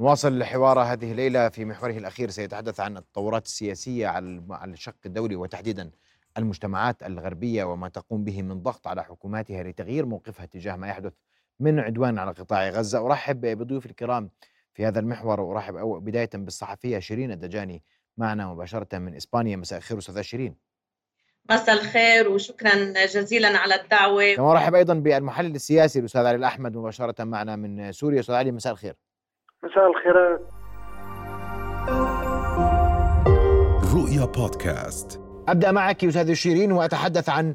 نواصل حوار هذه الليلة في محوره الأخير. سيتحدث عن التطورات السياسية على الشق الدولي وتحديدا المجتمعات الغربية وما تقوم به من ضغط على حكوماتها لتغيير موقفها تجاه ما يحدث من عدوان على قطاع غزة. أرحب بضيوف الكرام في هذا المحور. وأرحب بداية بالصحفية شيرين الدجاني معنا مباشرة من إسبانيا. مساء الخير أستاذة شيرين. مساء الخير وشكرا جزيلا على الدعوة. كما أرحب أيضا بالمحلل السياسي الأستاذ علي الأحمد مباشرة معنا من سوريا. أستاذ علي مساء الخير. مساء الخيرات رؤيا بودكاست. أبدأ معك أستاذ شيرين وأتحدث عن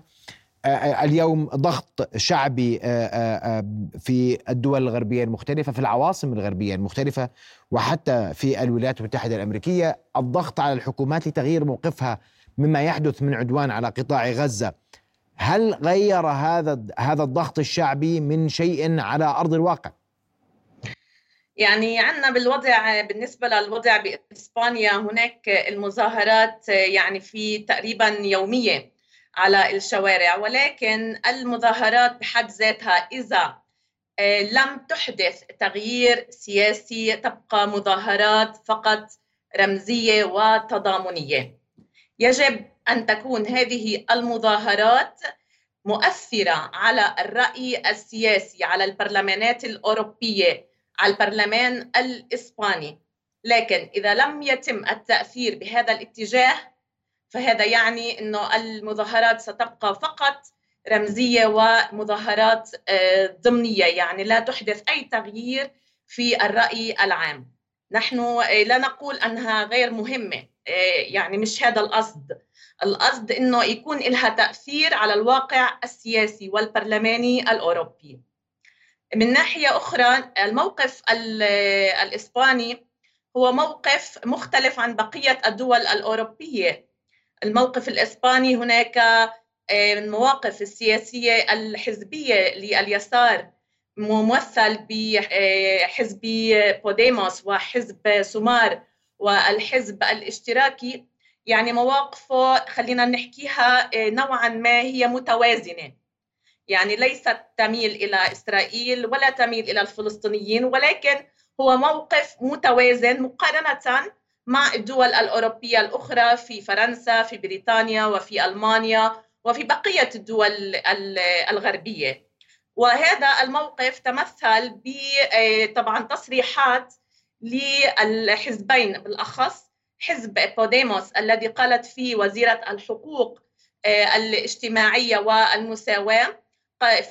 آه، آه، اليوم ضغط شعبي آه، في الدول الغربية المختلفة في العواصم الغربية المختلفة وحتى في الولايات المتحدة الأمريكية. الضغط على الحكومات لتغيير موقفها مما يحدث من عدوان على قطاع غزة. هل غير هذا هذا الضغط الشعبي من شيء على أرض الواقع؟ يعني عندنا بالوضع بالنسبة للوضع بإسبانيا هناك المظاهرات يعني في تقريبا يومية على الشوارع. ولكن المظاهرات بحد ذاتها إذا آه، لم تحدث تغيير سياسي تبقى مظاهرات فقط رمزية وتضامنية. يجب أن تكون هذه المظاهرات مؤثرة على الرأي السياسي على البرلمانات الأوروبية على البرلمان الإسباني. لكن إذا لم يتم التأثير بهذا الاتجاه فهذا يعني أنه المظاهرات ستبقى فقط رمزية ومظاهرات آه، ضمنية. يعني لا تحدث أي تغيير في الرأي العام. نحن آه، لا نقول أنها غير مهمة آه، يعني مش هذا القصد. القصد أنه يكون لها تأثير على الواقع السياسي والبرلماني الأوروبي. من ناحية أخرى الموقف الإسباني هو موقف مختلف عن بقية الدول الأوروبية. الموقف الإسباني هناك المواقف آه، السياسية الحزبية لليسار ممثل بحزب بوديموس وحزب سومار والحزب الاشتراكي. يعني مواقفه خلينا نحكيها آه، نوعا ما هي متوازنة. يعني ليست تميل إلى إسرائيل ولا تميل إلى الفلسطينيين ولكن هو موقف متوازن مقارنة مع الدول الأوروبية الأخرى في فرنسا في بريطانيا وفي ألمانيا وفي بقية الدول الغربية. وهذا الموقف تمثل ب آه، طبعا تصريحات للحزبين بالأخص حزب بوديموس الذي قالت فيه وزيرة الحقوق آه، الاجتماعية والمساواة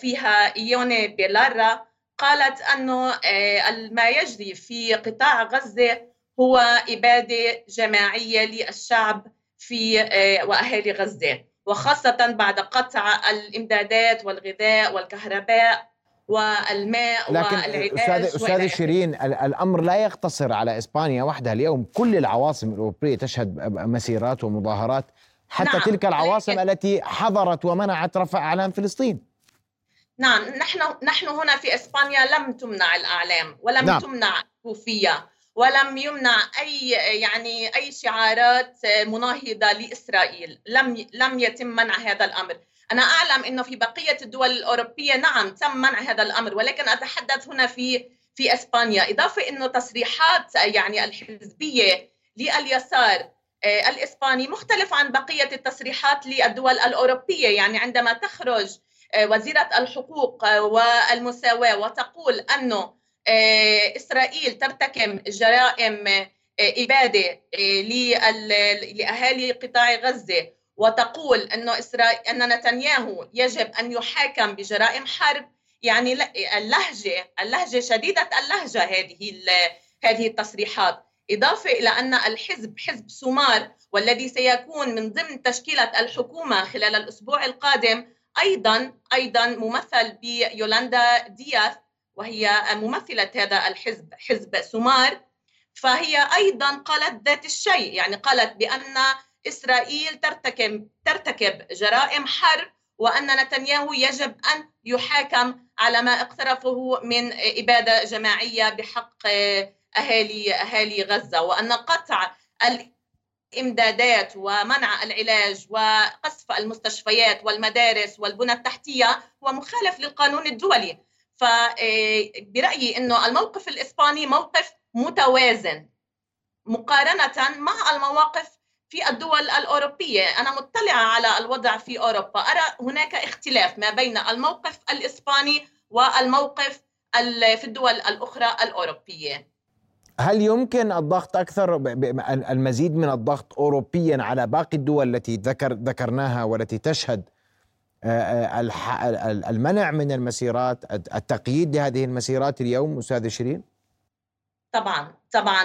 فيها إيوني بيلارا قالت أنه آه، ما يجري في قطاع غزة هو إبادة جماعية للشعب في آه، وأهالي غزة. وخاصة بعد قطع الإمدادات والغذاء والكهرباء والماء لكن والعلاج أستاذ شيرين الأمر لا يقتصر على إسبانيا وحدها اليوم. كل العواصم الأوروبية تشهد مسيرات ومظاهرات. حتى نعم. تلك العواصم التي حظرت ومنعت رفع أعلام فلسطين. نعم نحن نحن هنا في إسبانيا لم تمنع الإعلام ولم نعم. تمنع الكوفية ولم يمنع أي يعني أي شعارات مناهضة لإسرائيل. لم لم يتم منع هذا الأمر. أنا أعلم إنه في بقية الدول الأوروبية نعم تم منع هذا الأمر ولكن أتحدث هنا في في إسبانيا. إضافة إنه تصريحات يعني الحزبية لليسار آه، الإسباني مختلف عن بقية التصريحات للدول الأوروبية. يعني عندما تخرج وزيرة الحقوق آه، والمساواة وتقول أنه آه، إسرائيل ترتكب جرائم إبادة لأهالي قطاع غزة وتقول أنه إسرائيل أن نتنياهو يجب أن يحاكم بجرائم حرب. يعني اللهجة اللهجة شديدة اللهجة هذه هذه التصريحات. إضافة إلى أن الحزب حزب سومار والذي سيكون من ضمن تشكيلة الحكومة خلال الأسبوع القادم أيضا أيضا ممثل بيولاندا دياث وهي ممثلة هذا الحزب حزب سومار. فهي أيضا قالت ذات الشيء يعني قالت بأن إسرائيل ترتكب ترتكب جرائم حرب وأن نتنياهو يجب أن يحاكم على ما اقترفه من إبادة جماعية بحق أهالي أهالي غزة وأن قطع الامدادات ومنع العلاج وقصف المستشفيات والمدارس والبنى التحتية هو مخالف للقانون الدولي. فبرأيي أنه الموقف الإسباني موقف متوازن مقارنة مع المواقف في الدول الأوروبية. أنا مطلعة على الوضع في أوروبا. أرى هناك اختلاف ما بين الموقف الإسباني والموقف في الدول الأخرى الأوروبية. هل يمكن الضغط أكثر المزيد من الضغط أوروبيا على باقي الدول التي ذكر ذكرناها والتي تشهد المنع من المسيرات التقييد لهذه المسيرات اليوم أستاذ شيرين؟ طبعا طبعا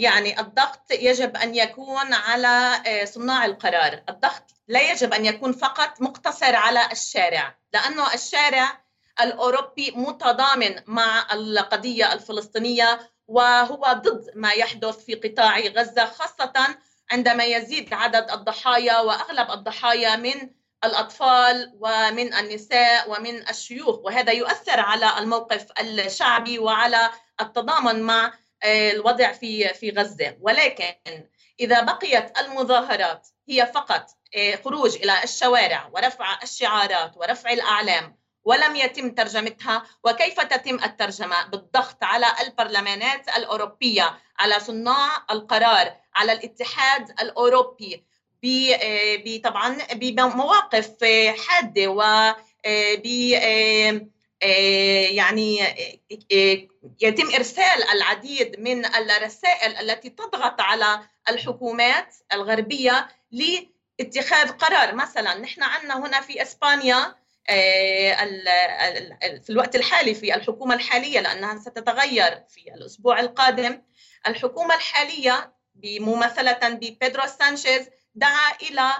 يعني الضغط يجب أن يكون على صناع القرار، الضغط لا يجب أن يكون فقط مقتصر على الشارع، لأنه الشارع الأوروبي متضامن مع القضية الفلسطينية وهو ضد ما يحدث في قطاع غزة خاصة عندما يزيد عدد الضحايا وأغلب الضحايا من الأطفال ومن النساء ومن الشيوخ. وهذا يؤثر على الموقف الشعبي وعلى التضامن مع الوضع في في غزة. ولكن إذا بقيت المظاهرات هي فقط خروج إلى الشوارع ورفع الشعارات ورفع الأعلام ولم يتم ترجمتها وكيف تتم الترجمة؟ بالضغط على البرلمانات الأوروبية على صناع القرار على الاتحاد الأوروبي طبعا بمواقف حادة و يعني يتم إرسال العديد من الرسائل التي تضغط على الحكومات الغربية لاتخاذ قرار. مثلا نحن عندنا هنا في إسبانيا في الوقت الحالي في الحكومة الحالية لأنها ستتغير في الأسبوع القادم الحكومة الحالية بممثله ببيدرو سانشيز دعا إلى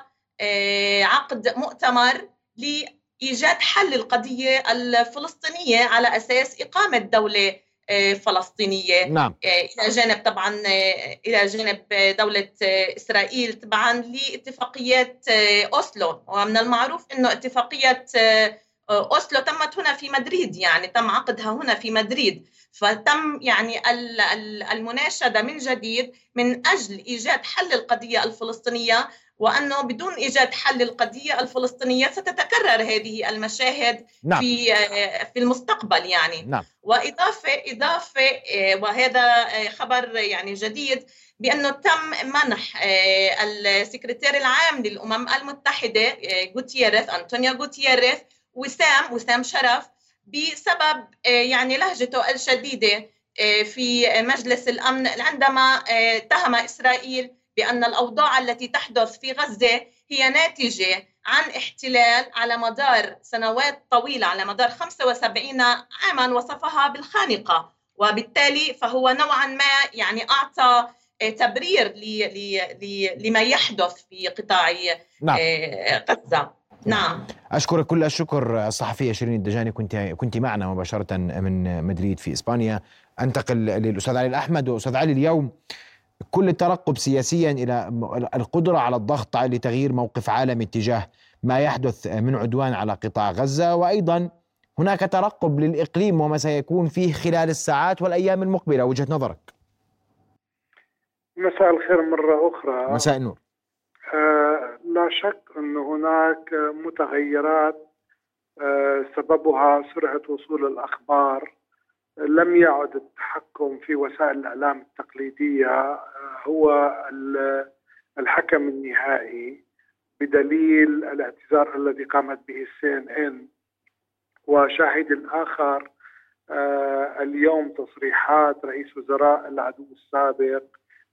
عقد مؤتمر لإيجاد حل للقضية الفلسطينية على أساس إقامة دولة فلسطينية. نعم. إلى جانب طبعا إلى جانب دولة إسرائيل طبعا لاتفاقيات أوسلو. ومن المعروف إنه اتفاقيه أوسلو تمت هنا في مدريد يعني تم عقدها هنا في مدريد. فتم يعني المناشدة من جديد من أجل إيجاد حل القضية الفلسطينية. وأنه بدون إيجاد حل للقضية الفلسطينية ستتكرر هذه المشاهد نعم. في في المستقبل يعني نعم. وإضافة إضافة وهذا خبر يعني جديد بأنه تم منح السكرتير العام للأمم المتحدة غوتيريش أنطونيو غوتيريش وسام وسام شرف بسبب يعني لهجته الشديدة في مجلس الأمن عندما اتهم إسرائيل بأن الأوضاع التي تحدث في غزة هي ناتجة عن احتلال على مدار سنوات طويلة على مدار 75 عاما وصفها بالخانقة. وبالتالي فهو نوعا ما يعني أعطى تبرير لما يحدث في قطاع نعم. غزة. نعم. أشكرك كل الشكر الصحفيه شيرين الدجاني كنت كنت معنا مباشرة من مدريد في إسبانيا. أنتقل للأستاذ علي الأحمد. واستاذ علي اليوم كل الترقب سياسيا إلى القدرة على الضغط لتغيير موقف عالمي تجاه ما يحدث من عدوان على قطاع غزة وأيضا هناك ترقب للإقليم وما سيكون فيه خلال الساعات والأيام المقبلة وجهة نظرك. مساء الخير مرة أخرى. مساء النور. آه لا شك أن هناك متغيرات آه سببها سرعة وصول الأخبار لم يعد التحكم في وسائل الإعلام التقليدية هو الحكم النهائي بدليل الاعتذار الذي قامت به السي إن إن وشاهد اخر اليوم تصريحات رئيس وزراء العدو السابق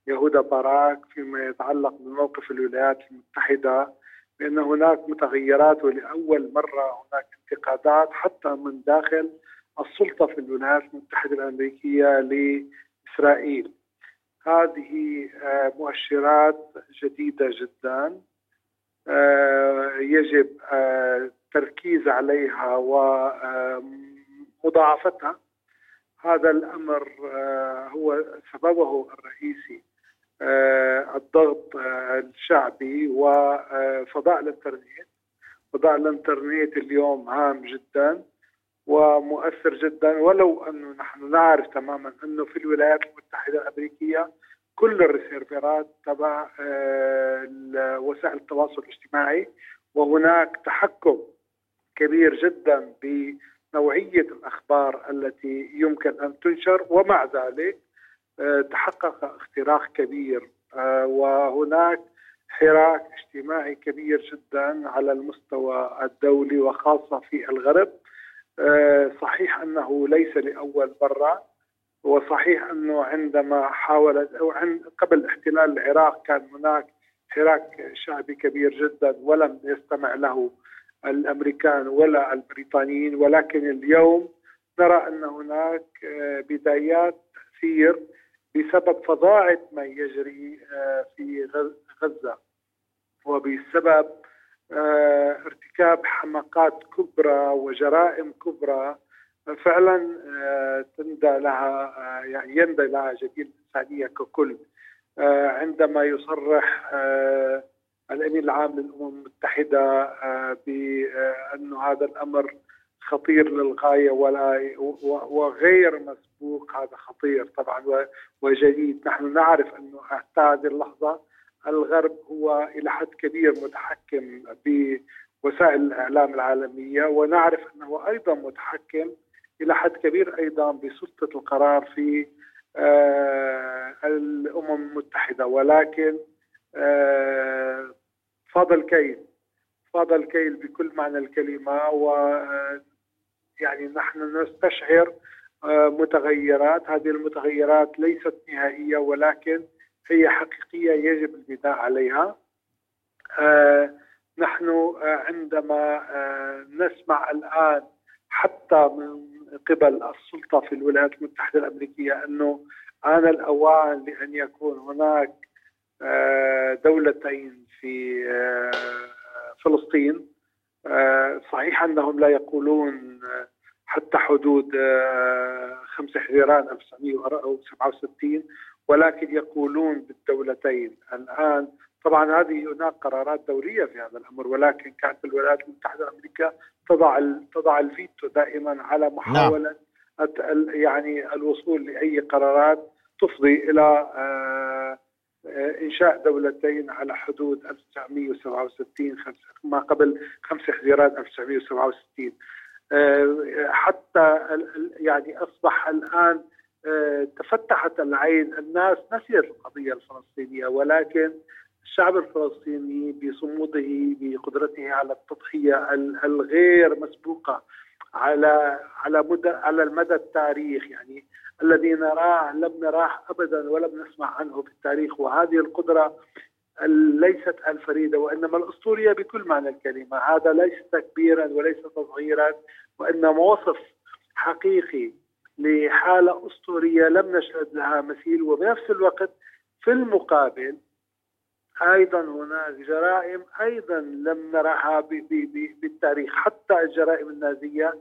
يهودا باراك فيما يتعلق بموقف الولايات المتحدة بأن هناك متغيرات ولأول مرة هناك انتقادات حتى من داخل السلطة في الولايات المتحدة الأمريكية لإسرائيل. هذه مؤشرات جديدة جدا يجب التركيز عليها ومضاعفتها. هذا الأمر هو سببه الرئيسي الضغط الشعبي وفضاء الإنترنت. فضاء الإنترنت اليوم هام جدا ومؤثر جدا ولو أنه نحن نعرف تماما أنه في الولايات المتحدة الأمريكية كل الريسيرفرات تبع وسائل التواصل الاجتماعي وهناك تحكم كبير جدا نوعيه الأخبار التي يمكن أن تنشر ومع ذلك آه، تحقق اختراق كبير آه، وهناك حراك اجتماعي كبير جدا على المستوى الدولي وخاصة في الغرب. آه، صحيح أنه ليس لأول مرة وصحيح أنه عندما حاولت أو عند قبل احتلال العراق كان هناك حراك شعبي كبير جدا ولم يستمع له الأمريكان ولا البريطانيين ولكن اليوم نرى أن هناك آه، بدايات تأثير بسبب فظاعة ما يجري آه، في غزة وبسبب آه، ارتكاب حماقات كبرى وجرائم كبرى. فعلا تندى لها يعني يندى لها جديد الانسانيه ككل. عندما يصرح الأمين العام للأمم المتحدة آه، بانه هذا الأمر خطير للغاية ولا وغير مسبوق هذا خطير طبعا وجديد. نحن نعرف حتى هذه اللحظة الغرب هو إلى حد كبير متحكم بوسائل الإعلام العالمية ونعرف أنه أيضا متحكم إلى حد كبير أيضا بسلطة القرار في آه، الأمم المتحدة. ولكن آه، فاض الكيل فاض الكيل بكل معنى الكلمة و يعني نحن نستشعر آه، متغيرات. هذه المتغيرات ليست نهائية ولكن هي حقيقية يجب البناء عليها. آه، نحن آه، عندما نسمع الآن حتى من قبل السلطة في الولايات المتحدة الأمريكية أنه آن الأوان لأن يكون هناك دولتين في آه، فلسطين. آه، صحيح أنهم لا يقولون آه، حتى حدود 5 حزيران 1967 ولكن يقولون بالدولتين الآن طبعا هذه هناك قرارات دولية في هذا الأمر ولكن كانت الولايات المتحدة الأمريكية تضع تضع الفيتو دائما على نعم. محاولة نعم. يعني الوصول لأي قرارات تفضي إلى آه، إنشاء دولتين على حدود 1967 ما قبل 5 حزيران 1967 آه، حتى يعني أصبح الآن تفتحت العين. الناس نسيت القضية الفلسطينية ولكن الشعب الفلسطيني بصموده بقدرته على التضحية الغير مسبوقة على على مدى على المدى التاريخ. يعني الذي نراه لم نراه ابدا ولم نسمع عنه في التاريخ. وهذه القدرة ليست الفريدة وإنما الأسطورية بكل معنى الكلمة، هذا ليس تكبيرا وليس تصغيرا وإنما وصف حقيقي لحالة أسطورية لم نشهد لها مثيل وبنفس الوقت في المقابل أيضا هناك جرائم أيضا لم نرها بالتاريخ حتى الجرائم النازية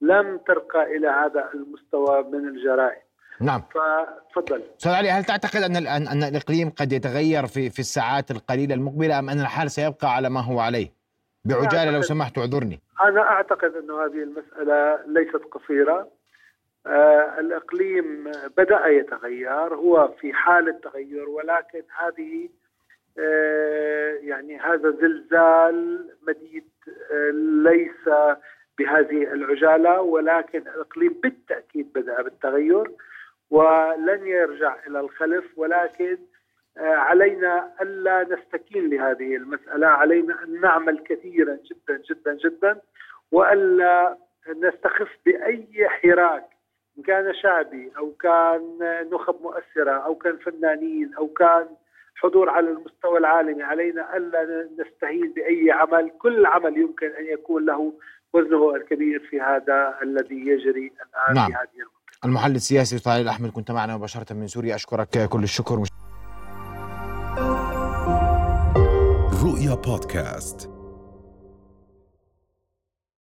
لم ترقى إلى هذا المستوى من الجرائم نعم فتفضل أستاذ علي هل تعتقد أن ان الإقليم قد يتغير في في الساعات القليلة المقبلة أم أن الحال سيبقى على ما هو عليه؟ بعجالة لو سمحت اعذرني. أنا أعتقد انه هذه المسألة ليست قصيرة. آه الإقليم بدأ يتغير هو في حالة تغير ولكن هذه آه يعني هذا زلزال مديد آه ليس بهذه العجالة ولكن الإقليم بالتأكيد بدأ بالتغير ولن يرجع إلى الخلف ولكن علينا ألا نستكين لهذه المسألة، علينا أن نعمل كثيرا جدا جدا جدا وألا نستخف بأي حراك إن كان شعبي أو كان نخب مؤثرة أو كان فنانين أو كان حضور على المستوى العالمي علينا ألا نستهين بأي عمل، كل عمل يمكن أن يكون له وزنه الكبير في هذا الذي يجري الآن نعم. في هذه المنطقة. المحلل السياسي طارق الأحمد كنت معنا مباشرة من سوريا أشكرك كل الشكر رؤيا بودكاست